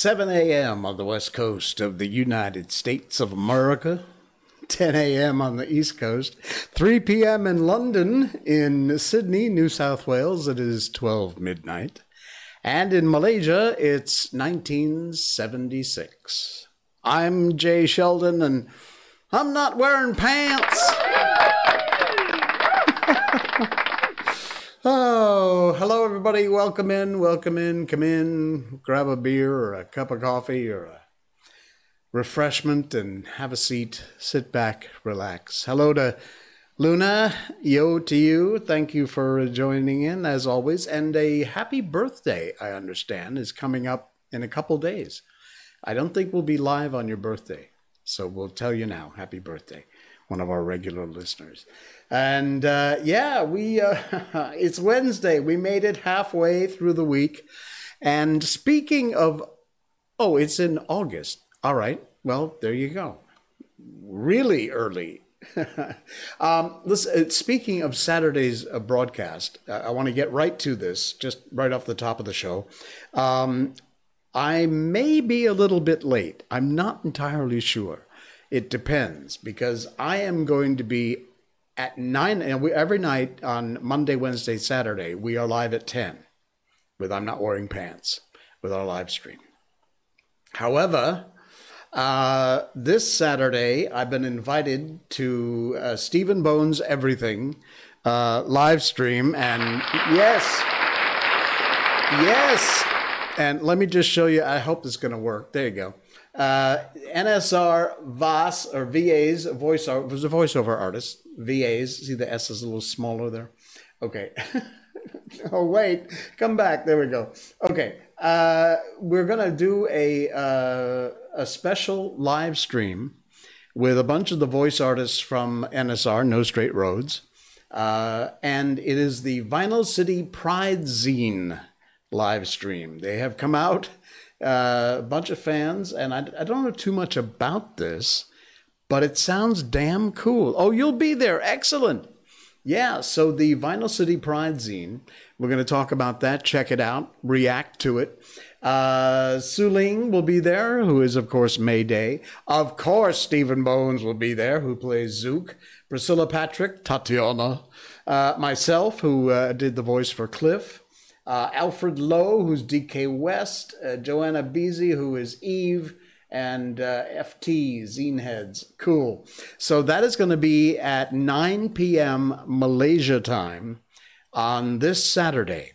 7 a.m. on the west coast of the United States of America, 10 a.m. on the east coast, 3 p.m. in London, in Sydney, New South Wales, it is 12 midnight, and in Malaysia, it's 1976. I'm Jay Sheldon, and I'm not wearing pants. Oh, hello, everybody. Welcome in. Welcome in. Come in. Grab a beer or a cup of coffee or a refreshment and have a seat. Sit back, relax. Hello to Luna. Yo to you. Thank you for joining in as always. And a happy birthday, I understand, is coming up in a couple days. I don't think we'll be live on your birthday. So we'll tell you now. Happy birthday, one of our regular listeners. And uh, yeah, we uh, it's Wednesday. We made it halfway through the week. And speaking of, oh, it's in August. All right. Well, there you go. Really early. um, listen, uh, speaking of Saturday's uh, broadcast, uh, I want to get right to this, just right off the top of the show. Um, I may be a little bit late. I'm not entirely sure. It depends because I am going to be at nine, and we, every night on Monday, Wednesday, Saturday, we are live at 10 with I'm Not Wearing Pants with our live stream. However, uh, this Saturday, I've been invited to uh, Stephen Bones Everything uh, live stream, and yes, yes, and let me just show you. I hope this is going to work. There you go. Uh, NSR VAS or VAs voiceover was a voiceover artist. VAs. See the S is a little smaller there. Okay. oh wait, come back. There we go. Okay. Uh, we're gonna do a uh, a special live stream with a bunch of the voice artists from NSR, No Straight Roads, uh, and it is the Vinyl City Pride Zine live stream. They have come out uh, a bunch of fans, and I, I don't know too much about this, but it sounds damn cool. Oh, you'll be there. Excellent. Yeah, so the Vinyl City Pride zine, we're going to talk about that. Check it out, react to it. Uh, Suling will be there, who is, of course, Mayday. Of course, Stephen Bones will be there, who plays Zuke. Priscilla Patrick, Tatiana. Uh, myself, who uh, did the voice for Cliff uh, Alfred Lowe, who's DK West, uh, Joanna Beasy, who is Eve, and uh, FT, Zine Heads. Cool. So that is going to be at 9 p.m. Malaysia time on this Saturday.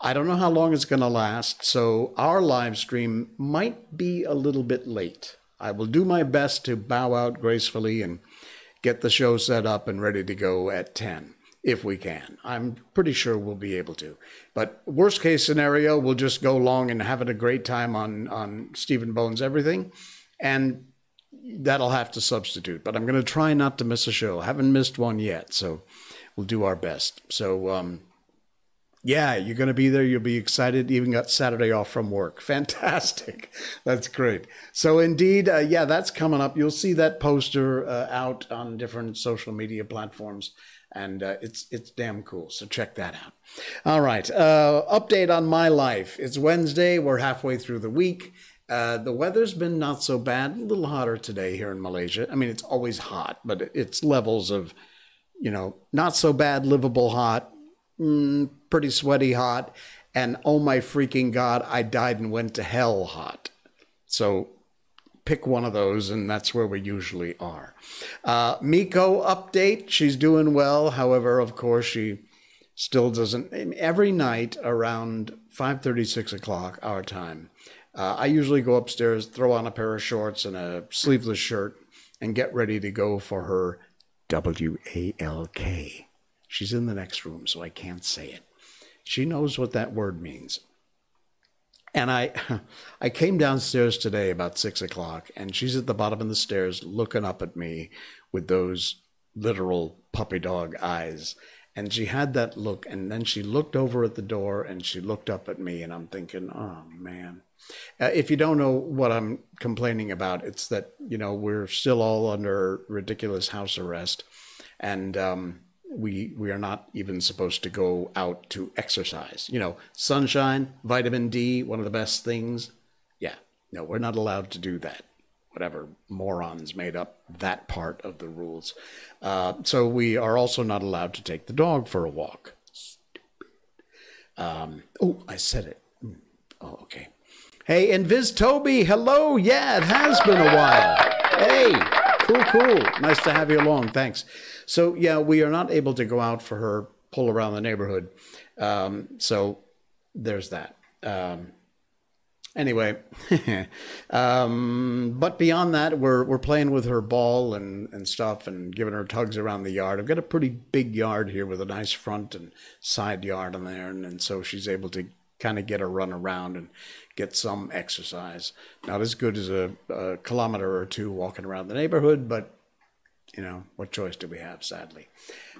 I don't know how long it's going to last, so our live stream might be a little bit late. I will do my best to bow out gracefully and get the show set up and ready to go at 10 if we can. I'm pretty sure we'll be able to. But worst case scenario, we'll just go long and having a great time on on Stephen Bones everything, and that'll have to substitute. But I'm going to try not to miss a show. Haven't missed one yet, so we'll do our best. So. Um, yeah, you're going to be there. You'll be excited. Even got Saturday off from work. Fantastic. That's great. So, indeed, uh, yeah, that's coming up. You'll see that poster uh, out on different social media platforms and uh, it's it's damn cool. So check that out. All right, uh, update on my life. It's Wednesday. We're halfway through the week. Uh, the weather's been not so bad. A little hotter today here in Malaysia. I mean, it's always hot, but it's levels of, you know, not so bad, livable hot, mm, pretty sweaty hot, and oh my freaking god, I died and went to hell hot. So pick one of those, and that's where we usually are. Uh, Miko update. She's doing well. However, of course, she still doesn't. Every night around 5:30, 6 o'clock our time, uh, I usually go upstairs, throw on a pair of shorts and a sleeveless shirt, and get ready to go for her W A L K. She's in the next room, so I can't say it. She knows what that word means. And I, I came downstairs today about six o'clock, and she's at the bottom of the stairs looking up at me with those literal puppy dog eyes. And she had that look, and then she looked over at the door and she looked up at me, and I'm thinking, oh man. Uh, if you don't know what I'm complaining about, it's that, you know, we're still all under ridiculous house arrest. And, um, we we are not even supposed to go out to exercise. You know, sunshine, vitamin D, one of the best things. Yeah, No, we're not allowed to do that. Whatever morons made up that part of the rules. Uh, so we are also not allowed to take the dog for a walk. Um, oh, I said it. Hmm. Oh, okay. Hey, and Toby, hello. Yeah, it has been a while. Hey, cool, cool. Nice to have you along. Thanks. So, yeah, we are not able to go out for her pull around the neighborhood. Um, so there's that. Um, anyway, um, but beyond that, we're we're playing with her ball and and stuff, and giving her tugs around the yard. I've got a pretty big yard here with a nice front and side yard on there, and, and so she's able to kind of get a run around and get some exercise. Not as good as a, a kilometer or two walking around the neighborhood, but you know, what choice do we have, sadly?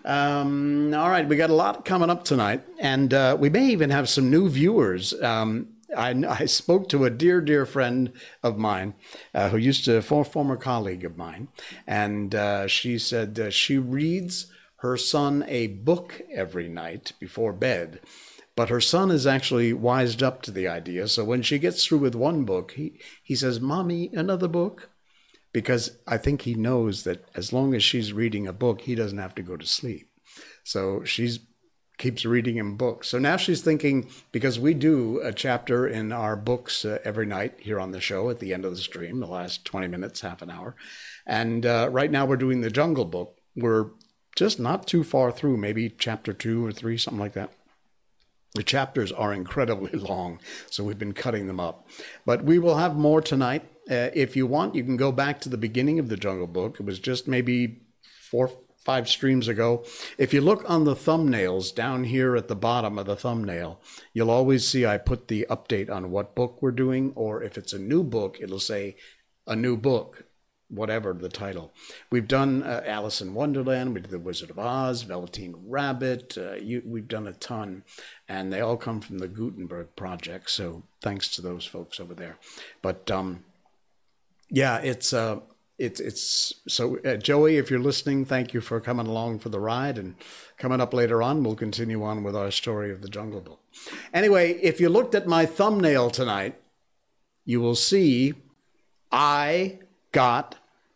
Um, all right, we got a lot coming up tonight, and uh, we may even have some new viewers. Um, I, I, spoke to a dear, dear friend of mine uh, who used to, for, former colleague of mine, and uh, she said she reads her son a book every night before bed. But her son is actually wised up to the idea. So when she gets through with one book, he, he says, Mommy, another book because I think he knows that as long as she's reading a book, he doesn't have to go to sleep. So she's keeps reading him books. So now she's thinking because we do a chapter in our books uh, every night here on the show at the end of the stream, the last 20 minutes, half an hour. And uh, right now we're doing the Jungle Book. We're just not too far through, maybe chapter two or three, something like that. The chapters are incredibly long, so we've been cutting them up. But we will have more tonight. Uh, if you want, you can go back to the beginning of the Jungle Book. It was just maybe four, five streams ago. If you look on the thumbnails down here at the bottom of the thumbnail, you'll always see I put the update on what book we're doing, or if it's a new book, it'll say a new book whatever the title. We've done uh, Alice in Wonderland, we did The Wizard of Oz, Velveteen Rabbit. Uh, you, we've done a ton, and they all come from the Gutenberg Project. So thanks to those folks over there. But um, yeah, it's uh, it's it's so uh, Joey, if you're listening, thank you for coming along for the ride. And coming up later on, we'll continue on with our story of the Jungle Book. Anyway, if you looked at my thumbnail tonight, you will see I got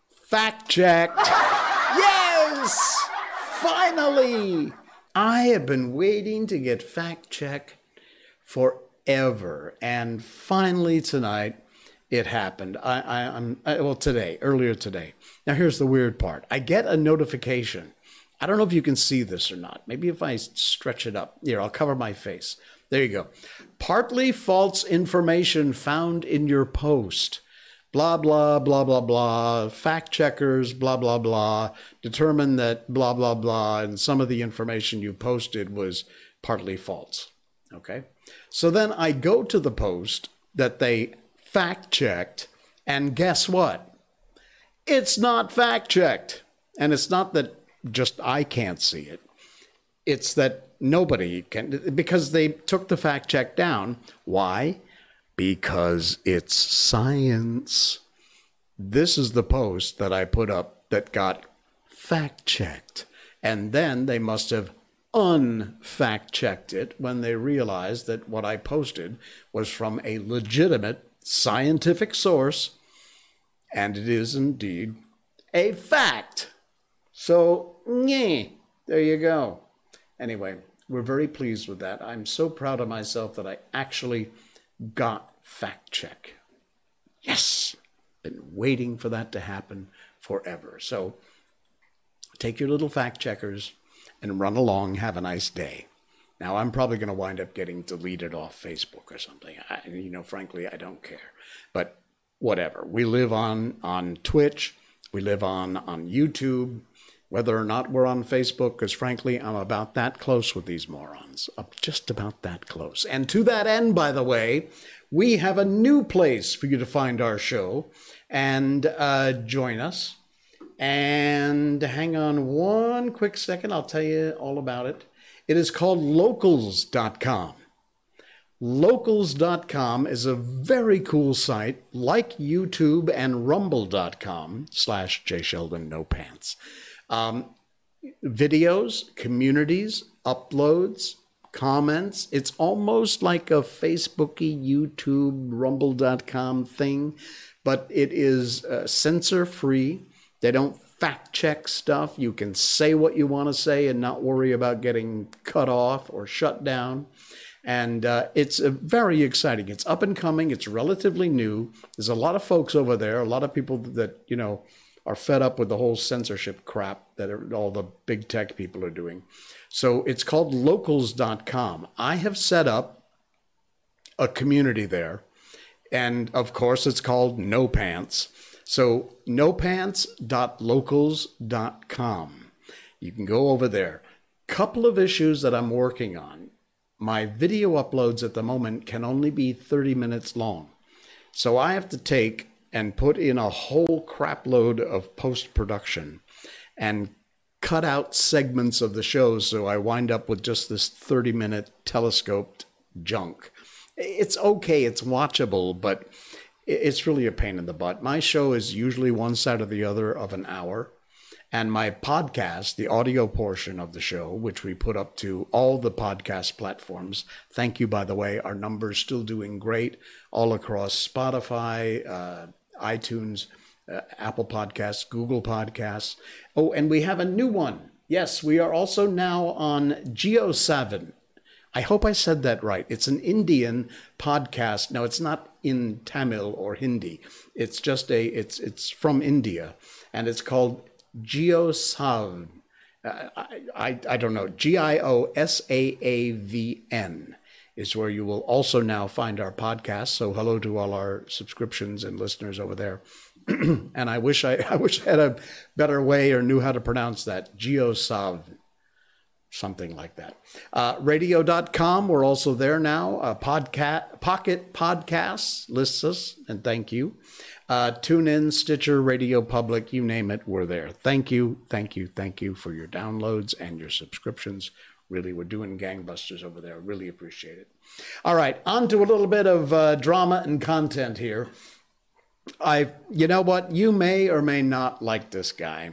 fact checked. yes! Finally! I have been waiting to get fact checked forever. And finally tonight, it happened. I, I, am well today, earlier today. Now here's the weird part. I get a notification. I don't know if you can see this or not. Maybe if I stretch it up. Here, I'll cover my face. There you go. Partly false information found in your post blah, blah, blah, blah, blah, fact checkers, blah, blah, blah, determined that blah, blah, blah, and some of the information you posted was partly false. Okay. So then I go to the post that they fact checked, and guess what? It's not fact checked. And it's not that just I can't see it, it's that nobody can, because they took the fact check down. Why? Because it's science. This is the post that I put up that got fact checked. And then they must have unfact checked it when they realized that what I posted was from a legitimate scientific source. And it is indeed a fact. So, yeah, there you go. Anyway, we're very pleased with that. I'm so proud of myself that I actually got fact check. Yes! Been waiting for that to happen forever. So take your little fact checkers and run along. Have a nice day. Now, I'm probably going to wind up getting deleted off Facebook or something. I, you know, frankly, I don't care. But whatever. We live on, on Twitch, we live on, on YouTube, whether or not we're on Facebook, because frankly, I'm about that close with these morons. I'm just about that close. And to that end, by the way, we have a new place for you to find our show and uh, join us. And hang on one quick second, I'll tell you all about it. It is called locals.com. Locals.com is a very cool site like YouTube and rumble.com slash J Sheldon No Pants. Um, videos, communities, uploads, comments. It's almost like a Facebooky, YouTube, Rumble.com thing, but it is uh, censor free. They don't fact check stuff. You can say what you want to say and not worry about getting cut off or shut down. And uh, it's uh, very exciting. It's up and coming. It's relatively new. There's a lot of folks over there, a lot of people that, you know, are fed up with the whole censorship crap that are, all the big tech people are doing. So it's called locals.com. I have set up a community there. And of course, it's called No Pants. So nopants.locals.com. You can go over there. Couple of issues that I'm working on. My video uploads at the moment can only be 30 minutes long. So I have to take and put in a whole crapload of post production and cut out segments of the show so I wind up with just this 30 minute telescoped junk. It's okay, it's watchable, but it's really a pain in the butt. My show is usually one side or the other of an hour. And my podcast, the audio portion of the show, which we put up to all the podcast platforms. Thank you, by the way. Our numbers still doing great all across Spotify, uh, iTunes, uh, Apple Podcasts, Google Podcasts. Oh, and we have a new one. Yes, we are also now on JioSaavn. I hope I said that right. It's an Indian podcast. Now it's not in Tamil or Hindi. It's just a it's it's from India, and it's called JioSaavn. Uh, I, I I don't know. G I O S A A V N is where you will also now find our podcast. So hello to all our subscriptions and listeners over there. and I wish I, I wish I had a better way or knew how to pronounce that. Geosav, something like that. Uh, radio.com, we're also there now. Uh, podcast, Pocket Podcasts lists us, and thank you. Uh, tune in, Stitcher, Radio Public, you name it, we're there. Thank you, thank you, thank you for your downloads and your subscriptions. Really, we're doing gangbusters over there. Really appreciate it. All right, on to a little bit of uh, drama and content here. I, you know what? You may or may not like this guy,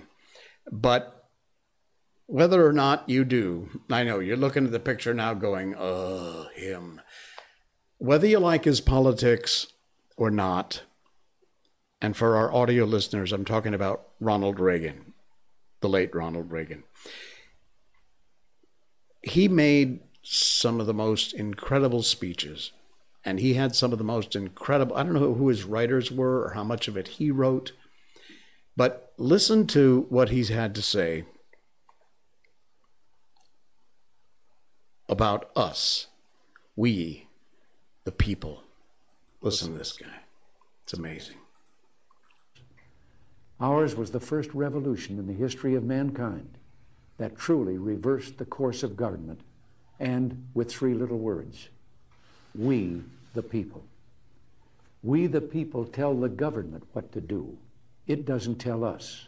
but whether or not you do, I know you're looking at the picture now going, oh, him. Whether you like his politics or not, and for our audio listeners, I'm talking about Ronald Reagan, the late Ronald Reagan he made some of the most incredible speeches and he had some of the most incredible i don't know who his writers were or how much of it he wrote but listen to what he's had to say about us we the people. Listen to this guy. It's amazing. Ours was the first revolution in the history of mankind that truly reversed the course of government, and with three little words We, the people. We, the people, tell the government what to do. It doesn't tell us.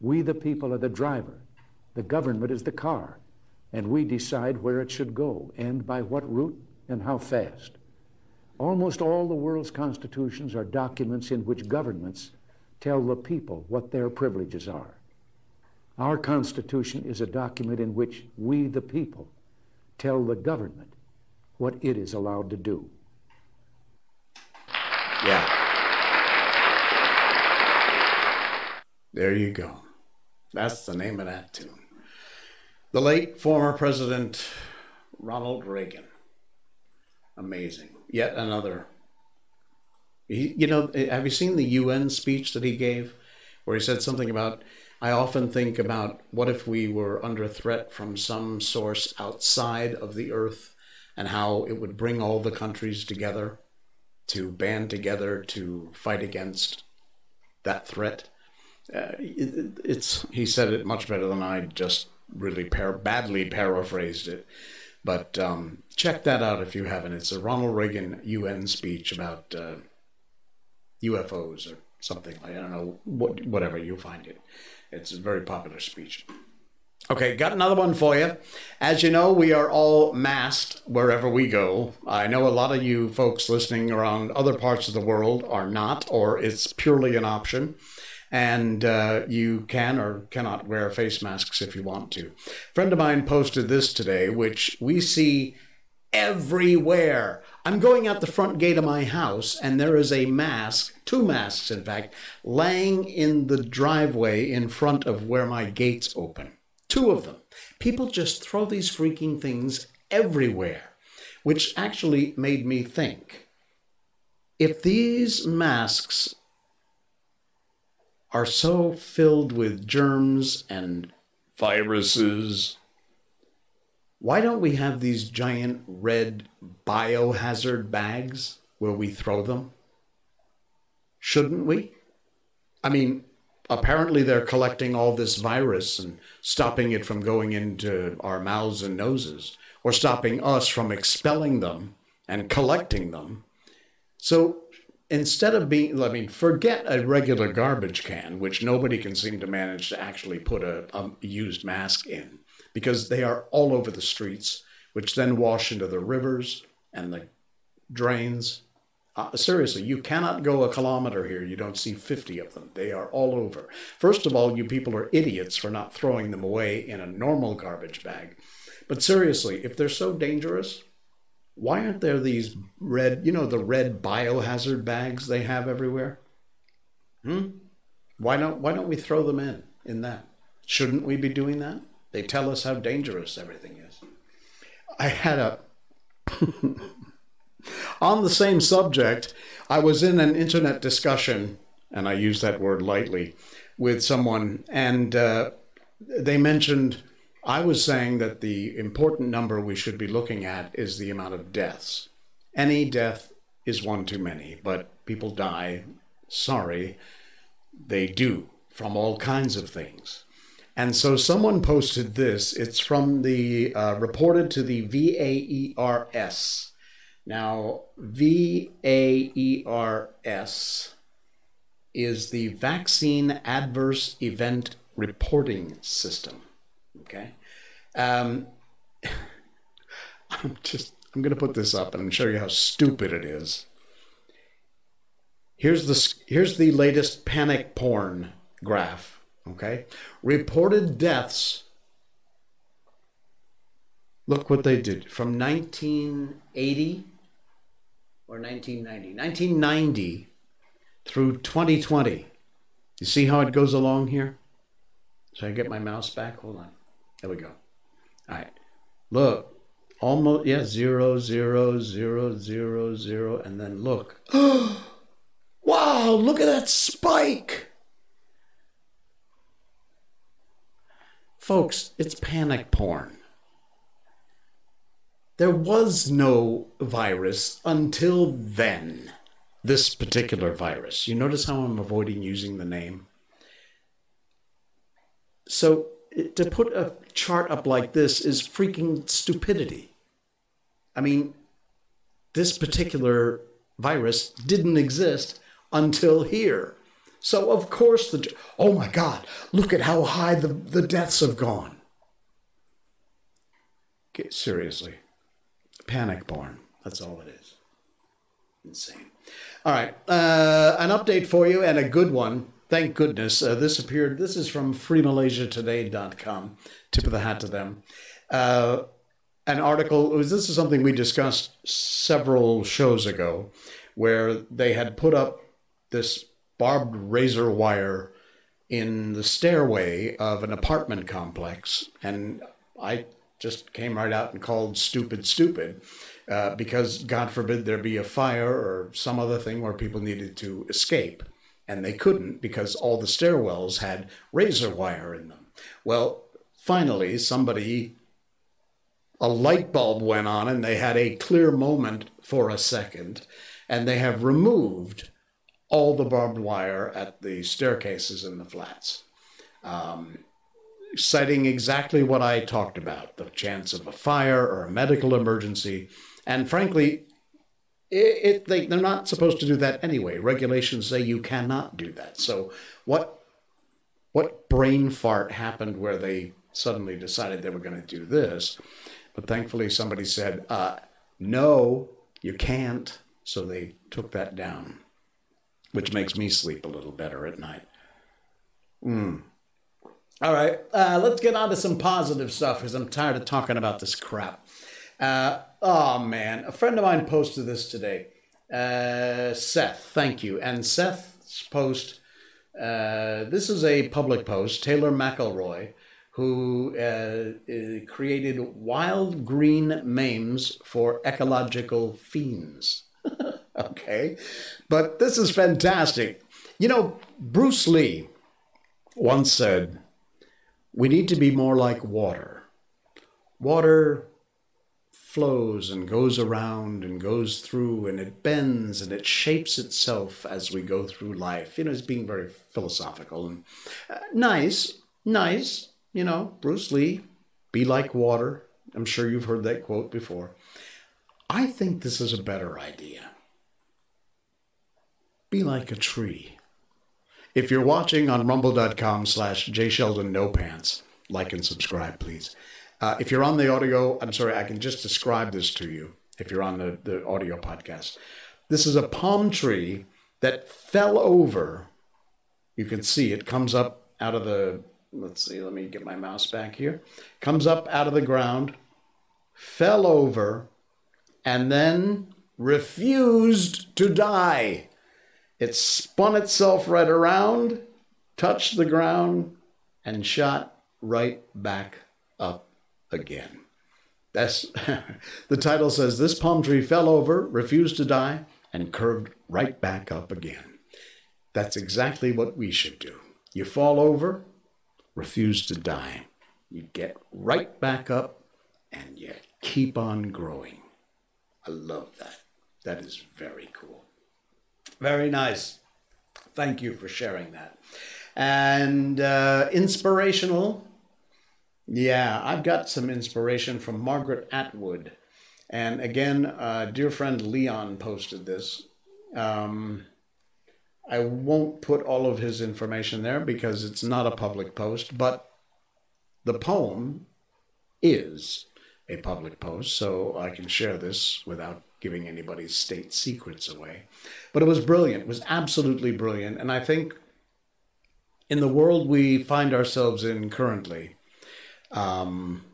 We, the people, are the driver. The government is the car. And we decide where it should go and by what route and how fast. Almost all the world's constitutions are documents in which governments tell the people what their privileges are. Our Constitution is a document in which we, the people, tell the government what it is allowed to do. Yeah. There you go. That's the name of that tune. The late former President Ronald Reagan. Amazing. Yet another. He, you know, have you seen the UN speech that he gave where he said something about I often think about what if we were under threat from some source outside of the earth and how it would bring all the countries together to band together to fight against that threat. Uh, it, it's he said it much better than I just really par- badly paraphrased it. But um, check that out if you haven't. It's a Ronald Reagan UN speech about uh, UFOs or something. Like I don't know what, whatever you'll find it. It's a very popular speech. Okay, got another one for you. As you know, we are all masked wherever we go. I know a lot of you folks listening around other parts of the world are not, or it's purely an option. and uh, you can or cannot wear face masks if you want to. A friend of mine posted this today, which we see everywhere. I'm going out the front gate of my house, and there is a mask, two masks, in fact, laying in the driveway in front of where my gates open. Two of them. People just throw these freaking things everywhere, which actually made me think if these masks are so filled with germs and viruses, why don't we have these giant red biohazard bags where we throw them? Shouldn't we? I mean, apparently they're collecting all this virus and stopping it from going into our mouths and noses, or stopping us from expelling them and collecting them. So instead of being, I mean, forget a regular garbage can, which nobody can seem to manage to actually put a, a used mask in, because they are all over the streets, which then wash into the rivers and the drains. Uh, seriously, you cannot go a kilometer here. You don't see 50 of them. They are all over. First of all, you people are idiots for not throwing them away in a normal garbage bag. But seriously, if they're so dangerous, why aren't there these red, you know, the red biohazard bags they have everywhere? Hmm? Why don't why don't we throw them in in that? Shouldn't we be doing that? They tell us how dangerous everything is. I had a on the same subject, I was in an internet discussion, and I use that word lightly, with someone, and uh, they mentioned I was saying that the important number we should be looking at is the amount of deaths. Any death is one too many, but people die. Sorry, they do from all kinds of things. And so someone posted this. It's from the uh, reported to the VAERS. Now, VAERS is the Vaccine Adverse Event Reporting System. Okay. Um, I'm just, I'm going to put this up and show you how stupid it is. Here's the, here's the latest panic porn graph. Okay. Reported deaths. Look what they did from 1980 or 1990. 1990 through 2020. You see how it goes along here? Should I get my mouse back? Hold on. There we go. All right. Look, almost, yeah, zero, zero, zero, zero, zero, and then look. wow, look at that spike. Folks, it's panic porn. There was no virus until then, this particular virus. You notice how I'm avoiding using the name? So to put a chart up like this is freaking stupidity. I mean, this particular virus didn't exist until here. So of course the oh my God, look at how high the, the deaths have gone. Okay, seriously. Panic born. That's all it is. Insane. All right. Uh, an update for you and a good one thank goodness uh, this appeared. This is from freemalaysiatoday.com. Tip of the hat to them. Uh, an article. Was, this is something we discussed several shows ago, where they had put up this barbed razor wire in the stairway of an apartment complex, and I just came right out and called stupid stupid. Uh, because God forbid there be a fire or some other thing where people needed to escape and they couldn't because all the stairwells had razor wire in them. Well, finally, somebody, a light bulb went on and they had a clear moment for a second, and they have removed all the barbed wire at the staircases in the flats. Um, citing exactly what I talked about the chance of a fire or a medical emergency. And frankly, it, it, they, they're not supposed to do that anyway. Regulations say you cannot do that. So what what brain fart happened where they suddenly decided they were going to do this? But thankfully, somebody said, uh, "No, you can't." So they took that down, which makes me sleep a little better at night. Mm. All right, uh, let's get on to some positive stuff because I'm tired of talking about this crap. Uh, oh man, a friend of mine posted this today. Uh, Seth, thank you. And Seth's post, uh, this is a public post. Taylor McElroy, who uh, uh, created wild green memes for ecological fiends. okay, but this is fantastic. You know, Bruce Lee once said, We need to be more like water. Water flows and goes around and goes through and it bends and it shapes itself as we go through life. You know, it's being very philosophical and uh, nice, nice. You know, Bruce Lee, be like water. I'm sure you've heard that quote before. I think this is a better idea. Be like a tree. If you're watching on rumble.com slash jsheldon no pants, like and subscribe, please. Uh, if you're on the audio, I'm sorry, I can just describe this to you if you're on the, the audio podcast. This is a palm tree that fell over. You can see it comes up out of the, let's see, let me get my mouse back here. Comes up out of the ground, fell over, and then refused to die. It spun itself right around, touched the ground, and shot right back up again. That's the title says this palm tree fell over, refused to die, and curved right back up again. That's exactly what we should do. You fall over, refuse to die. You get right back up and you keep on growing. I love that. That is very cool. Very nice. Thank you for sharing that. And uh, inspirational. Yeah, I've got some inspiration from Margaret Atwood. And again, uh, dear friend Leon posted this. Um, I won't put all of his information there because it's not a public post, but the poem is a public post, so I can share this without giving anybody's state secrets away. But it was brilliant, it was absolutely brilliant. And I think in the world we find ourselves in currently, um,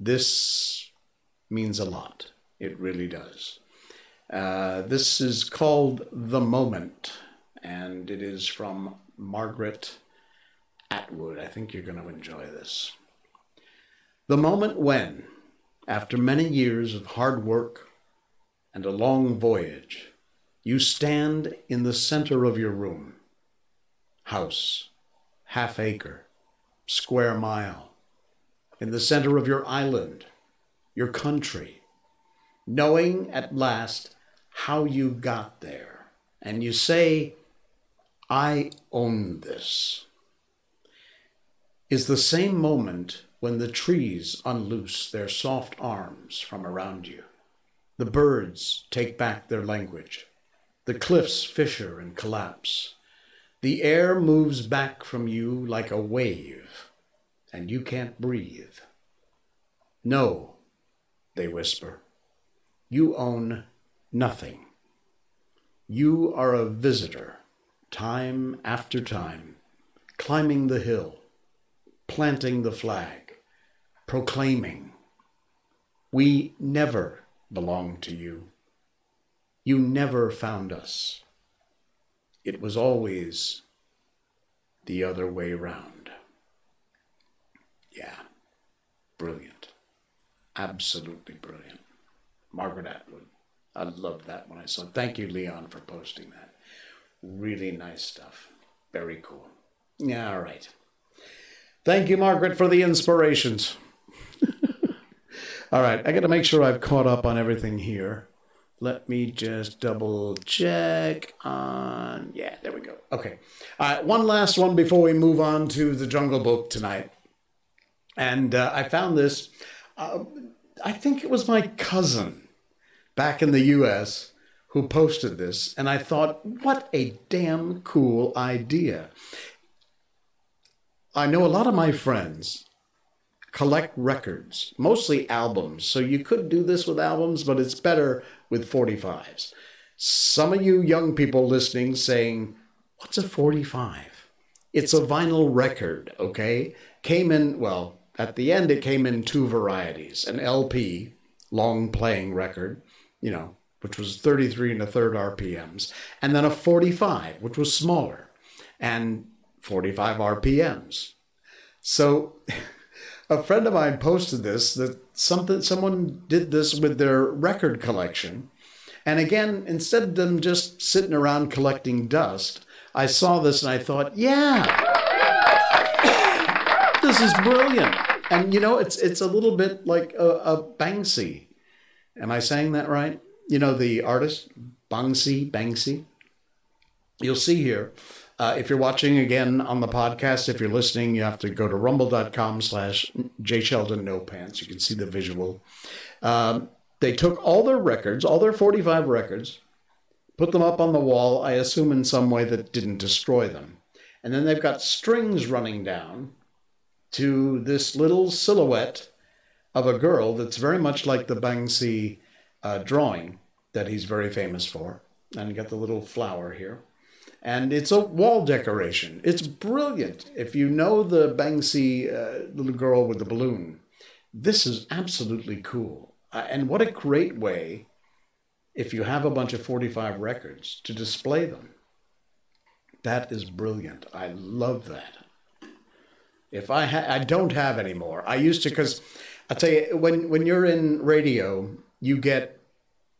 this means a lot. It really does. Uh, this is called The Moment, and it is from Margaret Atwood. I think you're going to enjoy this. The moment when, after many years of hard work, and a long voyage, you stand in the center of your room. House, half acre, square mile, in the center of your island, your country, knowing at last how you got there. And you say, I own this. Is the same moment when the trees unloose their soft arms from around you. The birds take back their language. The cliffs fissure and collapse. The air moves back from you like a wave, and you can't breathe. No, they whisper, you own nothing. You are a visitor, time after time, climbing the hill, planting the flag, proclaiming, We never belonged to you. You never found us. It was always the other way round. Yeah, brilliant. Absolutely brilliant. Margaret Atwood. I loved that when I saw it. Thank you, Leon, for posting that. Really nice stuff. Very cool. Yeah, all right. Thank you, Margaret, for the inspirations. All right, I got to make sure I've caught up on everything here. Let me just double check on. Yeah, there we go. Okay. All right, one last one before we move on to the Jungle Book tonight. And uh, I found this. Uh, I think it was my cousin back in the US who posted this. And I thought, what a damn cool idea. I know a lot of my friends collect records, mostly albums. So you could do this with albums, but it's better with 45s. Some of you young people listening saying, What's a 45? It's a vinyl record, okay? Came in, well, at the end, it came in two varieties an LP, long playing record, you know, which was 33 and a third RPMs, and then a 45, which was smaller, and 45 RPMs. So a friend of mine posted this that something someone did this with their record collection. And again, instead of them just sitting around collecting dust, I saw this and I thought, yeah, this is brilliant. And you know, it's it's a little bit like a, a Banksy. Am I saying that right? You know, the artist Banksy, Banksy. You'll see here. Uh, if you're watching again on the podcast, if you're listening, you have to go to rumble.com slash jsheldon no pants. You can see the visual. Um, they took all their records, all their 45 records, put them up on the wall, I assume in some way that didn't destroy them. And then they've got strings running down to this little silhouette of a girl that's very much like the Banksy uh, drawing that he's very famous for. And you got the little flower here. And it's a wall decoration. It's brilliant. If you know the Banksy uh, little girl with the balloon, this is absolutely cool. Uh, and what a great way, if you have a bunch of 45 records, to display them. That is brilliant. I love that. If I ha- I don't have any more. I used to because I tell you when when you're in radio, you get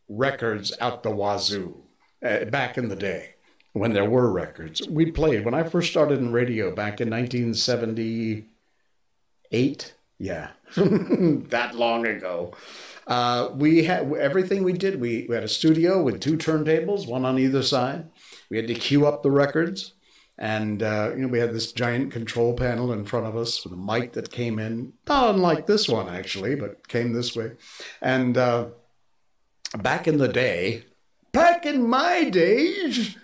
records out the wazoo. Uh, back in the day, when there were records, we played. When I first started in radio back in 1978, yeah, that long ago. Uh, we had everything we did. We, we had a studio with two turntables, one on either side. We had to queue up the records. And uh, you know, we had this giant control panel in front of us with a mic that came in, not unlike this one actually, but came this way. And uh, back in the day, back in my days,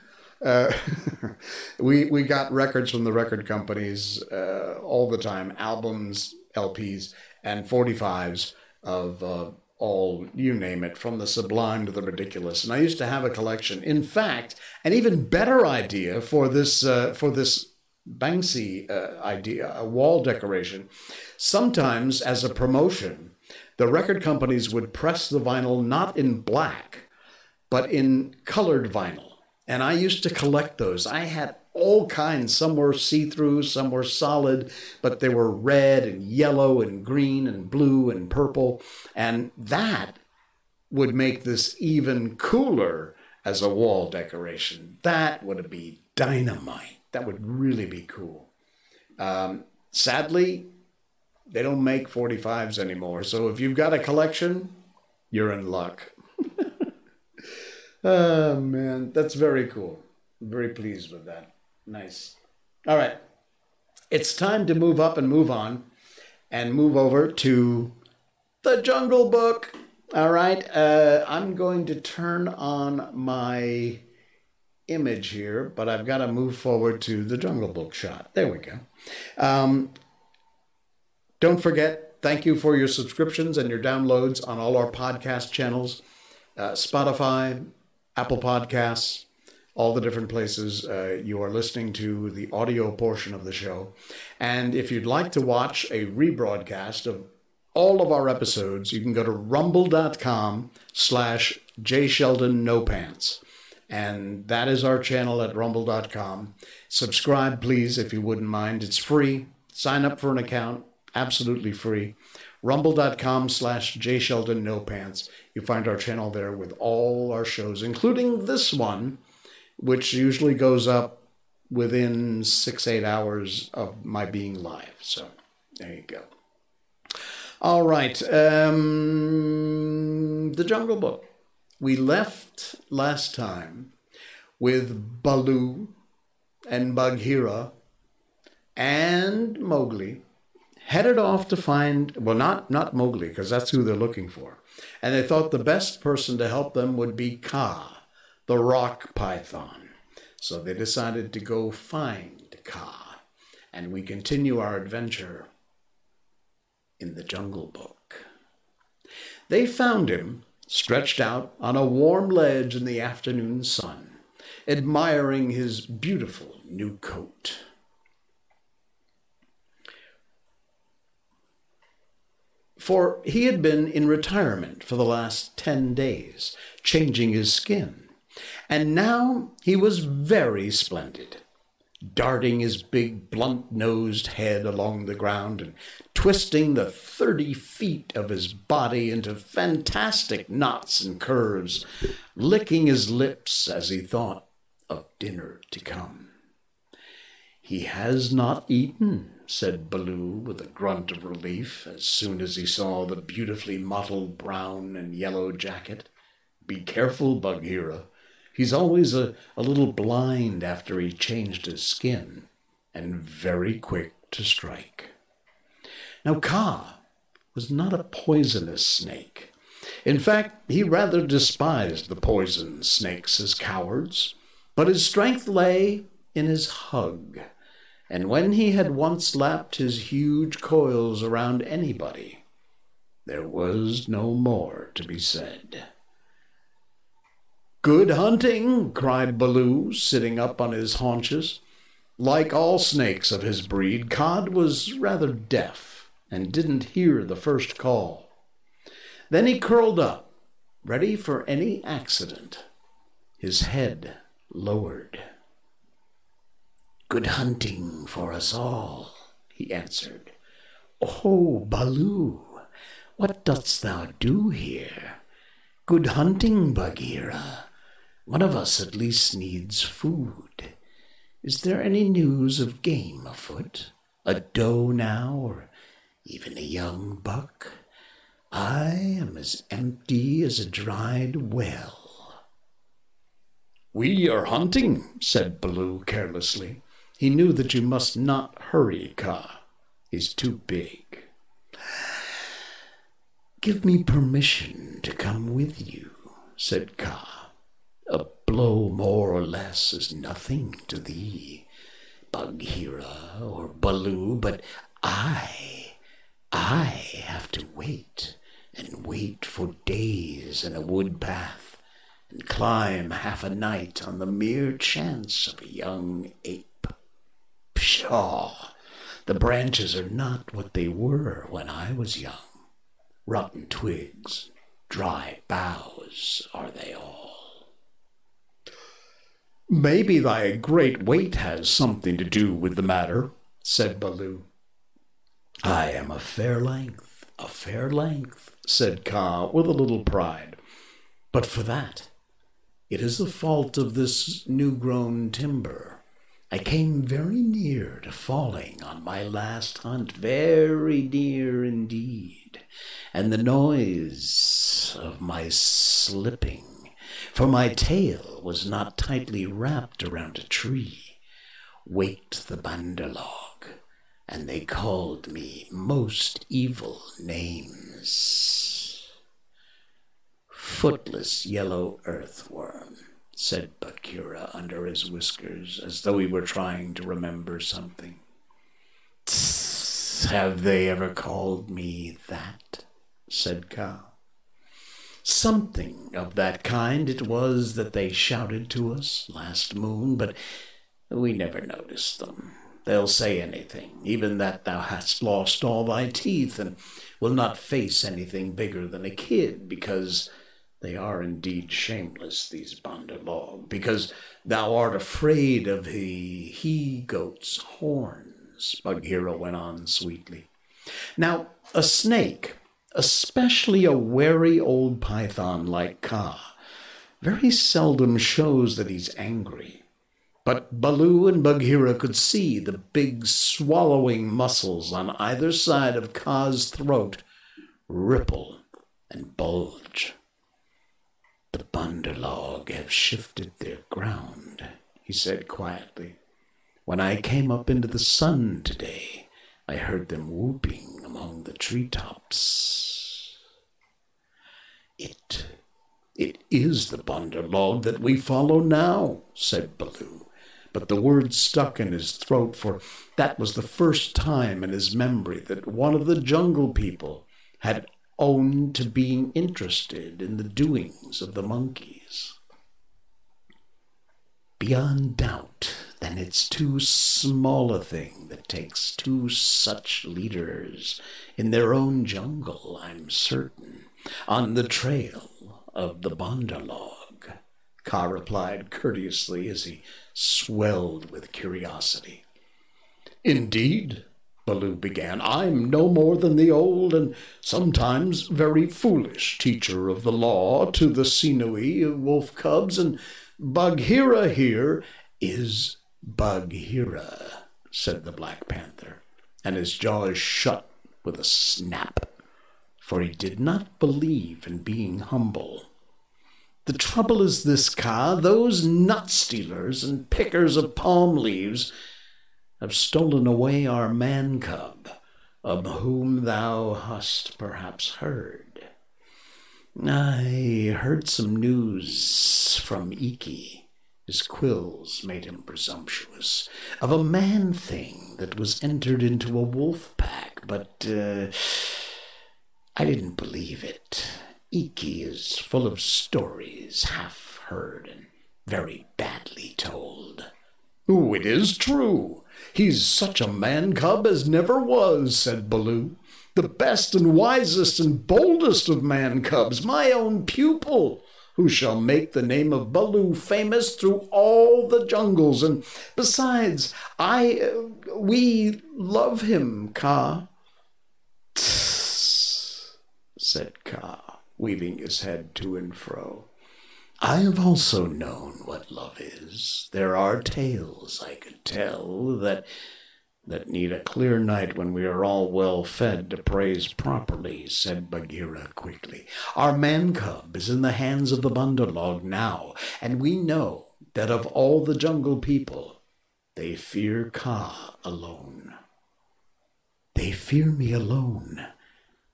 uh, we we got records from the record companies uh, all the time, albums, LPs, and 45s of uh, all, you name it, from the sublime to the ridiculous. And I used to have a collection. In fact, an even better idea for this uh, for this Banksy uh, idea, a wall decoration. Sometimes, as a promotion, the record companies would press the vinyl not in black, but in colored vinyl. And I used to collect those. I had all kinds. Some were see through, some were solid, but they were red and yellow and green and blue and purple. And that would make this even cooler as a wall decoration. That would be dynamite. That would really be cool. Um, sadly, they don't make 45s anymore. So if you've got a collection, you're in luck. Oh, man, that's very cool. I'm very pleased with that. Nice. All right. It's time to move up and move on and move over to the Jungle Book. All right. Uh, I'm going to turn on my image here, but I've got to move forward to the Jungle Book shot. There we go. Um, don't forget, thank you for your subscriptions and your downloads on all our podcast channels uh, Spotify, Apple Podcasts, all the different places uh, you are listening to the audio portion of the show. And if you'd like to watch a rebroadcast of all of our episodes, you can go to rumble.com slash jsheldonnopants. And that is our channel at rumble.com. Subscribe, please, if you wouldn't mind. It's free. Sign up for an account, absolutely free. Rumble.com slash jsheldonnopants. You find our channel there with all our shows, including this one, which usually goes up within six, eight hours of my being live. So there you go. All right. Um, the Jungle Book. We left last time with Baloo and Bagheera and Mowgli headed off to find well not not Mowgli because that's who they're looking for. And they thought the best person to help them would be Kaa the rock python. So they decided to go find Kaa, and we continue our adventure in the Jungle Book. They found him stretched out on a warm ledge in the afternoon sun, admiring his beautiful new coat. For he had been in retirement for the last 10 days, changing his skin. And now he was very splendid, darting his big blunt nosed head along the ground and twisting the 30 feet of his body into fantastic knots and curves, licking his lips as he thought of dinner to come. He has not eaten, said Baloo with a grunt of relief as soon as he saw the beautifully mottled brown and yellow jacket. Be careful, Bagheera. He's always a, a little blind after he changed his skin, and very quick to strike. Now, Kaa was not a poisonous snake. In fact, he rather despised the poison snakes as cowards, but his strength lay in his hug and when he had once lapped his huge coils around anybody, there was no more to be said. Good hunting, cried Baloo, sitting up on his haunches. Like all snakes of his breed, Kaa was rather deaf and didn't hear the first call. Then he curled up, ready for any accident, his head lowered. Good hunting for us all, he answered. Oh, Baloo, what dost thou do here? Good hunting, Bagheera. One of us at least needs food. Is there any news of game afoot? A doe now, or even a young buck? I am as empty as a dried well. We are hunting, said Baloo carelessly. He knew that you must not hurry Kaa. He's too big. Give me permission to come with you, said Kaa. A blow more or less is nothing to thee, Bagheera or Baloo, but I, I have to wait and wait for days in a wood path and climb half a night on the mere chance of a young ape. Pshaw! The branches are not what they were when I was young. Rotten twigs, dry boughs are they all. Maybe thy great weight has something to do with the matter, said Baloo. I am a fair length, a fair length, said Kaa with a little pride. But for that, it is the fault of this new grown timber. I came very near to falling on my last hunt, very near indeed, and the noise of my slipping, for my tail was not tightly wrapped around a tree, waked the Bandar-log, and they called me most evil names. Footless yellow earthworm said Bagheera under his whiskers, as though he were trying to remember something. Tss, have they ever called me that? said Kaa. Something of that kind it was that they shouted to us last moon, but we never noticed them. They'll say anything, even that thou hast lost all thy teeth, and will not face anything bigger than a kid, because they are indeed shameless, these Bandar-log, because thou art afraid of the he-goat's horns, Bagheera went on sweetly. Now, a snake, especially a wary old python like Kaa, very seldom shows that he's angry. But Baloo and Bagheera could see the big swallowing muscles on either side of Kaa's throat ripple and bulge. The Bandar-log have shifted their ground, he said quietly. When I came up into the sun today, I heard them whooping among the treetops. It, it is the Bandar-log that we follow now, said Baloo. But the word stuck in his throat, for that was the first time in his memory that one of the jungle people had owned to being interested in the doings of the monkeys. beyond doubt, then it's too small a thing that takes two such leaders in their own jungle, I'm certain, on the trail of the Bandar-log. Kaa replied courteously as he swelled with curiosity. Indeed, Baloo began, I'm no more than the old and sometimes very foolish teacher of the law to the Seeonee wolf cubs, and Bagheera here is Bagheera, said the Black Panther, and his jaws shut with a snap, for he did not believe in being humble. The trouble is this, Kaa, those nut stealers and pickers of palm leaves have stolen away our man cub, of whom thou hast perhaps heard. I heard some news from Ikki, his quills made him presumptuous, of a man thing that was entered into a wolf pack, but uh, I didn't believe it. Ikki is full of stories half heard and very badly told. Oh, it is true. He's such a man cub as never was, said Baloo. The best and wisest and boldest of man cubs, my own pupil, who shall make the name of Baloo famous through all the jungles. And besides, I, uh, we love him, Kaa. said Kaa, weaving his head to and fro. I have also known what love is. There are tales I could tell that that need a clear night when we are all well fed to praise properly, said Bagheera quickly. Our man cub is in the hands of the Bandar-log now, and we know that of all the jungle people, they fear Kaa alone. They fear me alone.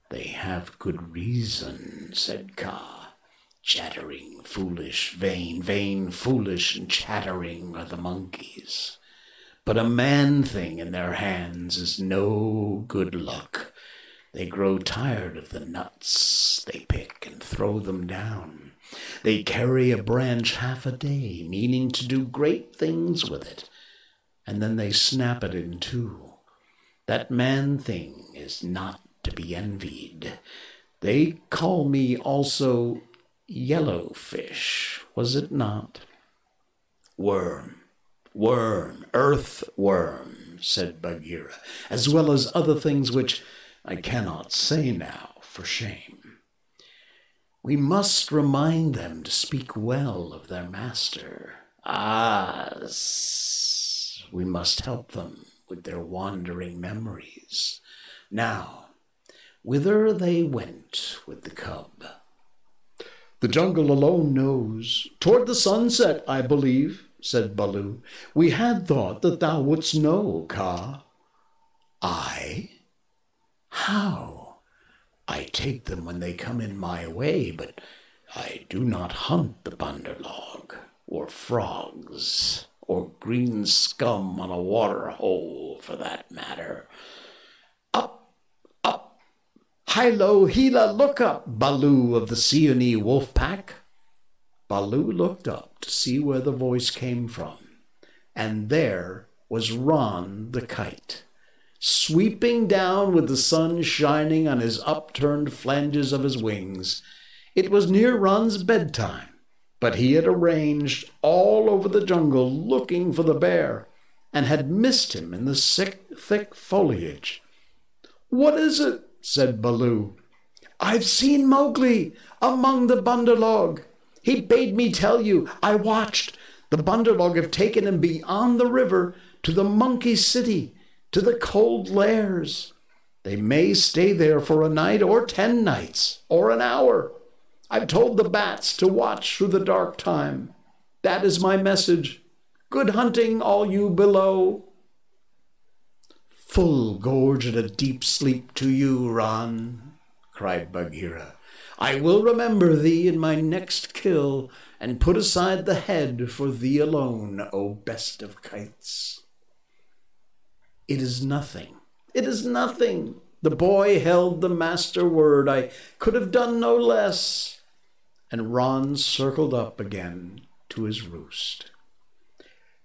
They have good reason, said Kaa. Chattering, foolish, vain, vain, foolish, and chattering are the monkeys. But a man thing in their hands is no good luck. They grow tired of the nuts they pick and throw them down. They carry a branch half a day, meaning to do great things with it, and then they snap it in two. That man thing is not to be envied. They call me also yellowfish, was it not? Worm, worm, earthworm, said Bagheera, as well as other things which I cannot say now for shame. We must remind them to speak well of their master. Ah, we must help them with their wandering memories. Now, whither they went with the cub? The jungle alone knows. Toward the sunset, I believe, said Baloo. We had thought that thou wouldst know, Kaa. I? How? I take them when they come in my way, but I do not hunt the Bandar-log, or frogs, or green scum on a water hole, for that matter. Hilo, Hila, look up, Baloo of the Seeonee wolf pack. Baloo looked up to see where the voice came from, and there was Rann the kite, sweeping down with the sun shining on his upturned flanges of his wings. It was near Rann's bedtime, but he had arranged all over the jungle looking for the bear, and had missed him in the thick, thick foliage. What is it? Said Baloo. I've seen Mowgli among the Bandar-log. He bade me tell you. I watched. The Bandar-log have taken him beyond the river to the monkey city, to the cold lairs. They may stay there for a night or ten nights or an hour. I've told the bats to watch through the dark time. That is my message. Good hunting, all you below. Full gorge and a deep sleep to you, Rann, cried Bagheera. I will remember thee in my next kill, and put aside the head for thee alone, O best of kites. It is nothing. It is nothing. The boy held the master word. I could have done no less. And Rann circled up again to his roost.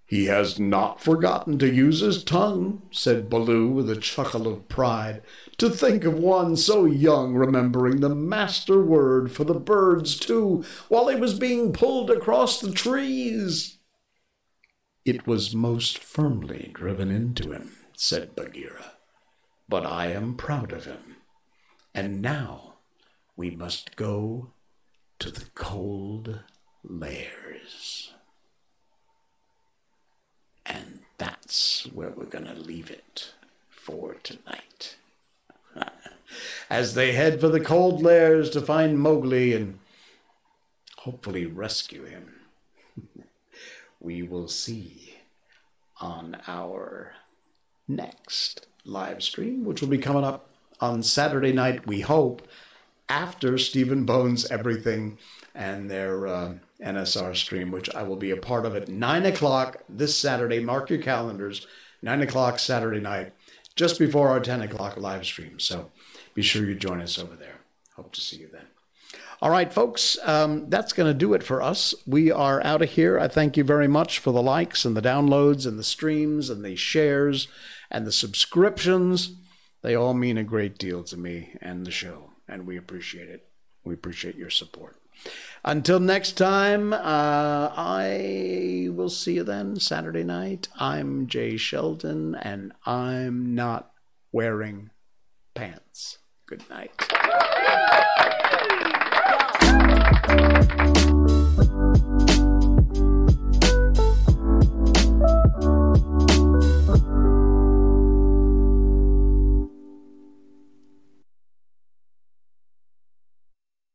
He has not forgotten to use his tongue, said Baloo with a chuckle of pride. To think of one so young remembering the master word for the birds, too, while he was being pulled across the trees. It was most firmly driven into him, said Bagheera. But I am proud of him. And now we must go to the cold lairs. And that's where we're going to leave it for tonight. As they head for the cold lairs to find Mowgli and hopefully rescue him, we will see on our next live stream, which will be coming up on Saturday night, we hope, after Stephen Bones Everything and their uh, NSR stream, which I will be a part of at 9 o'clock this Saturday. Mark your calendars, 9 o'clock Saturday night, just before our 10 o'clock live stream. So be sure you join us over there. Hope to see you then. All right, folks, um, that's going to do it for us. We are out of here. I thank you very much for the likes and the downloads and the streams and the shares and the subscriptions. They all mean a great deal to me and the show, and we appreciate it. We appreciate your support. Until next time, uh, I will see you then Saturday night. I'm Jay Sheldon, and I'm not wearing pants. Good night.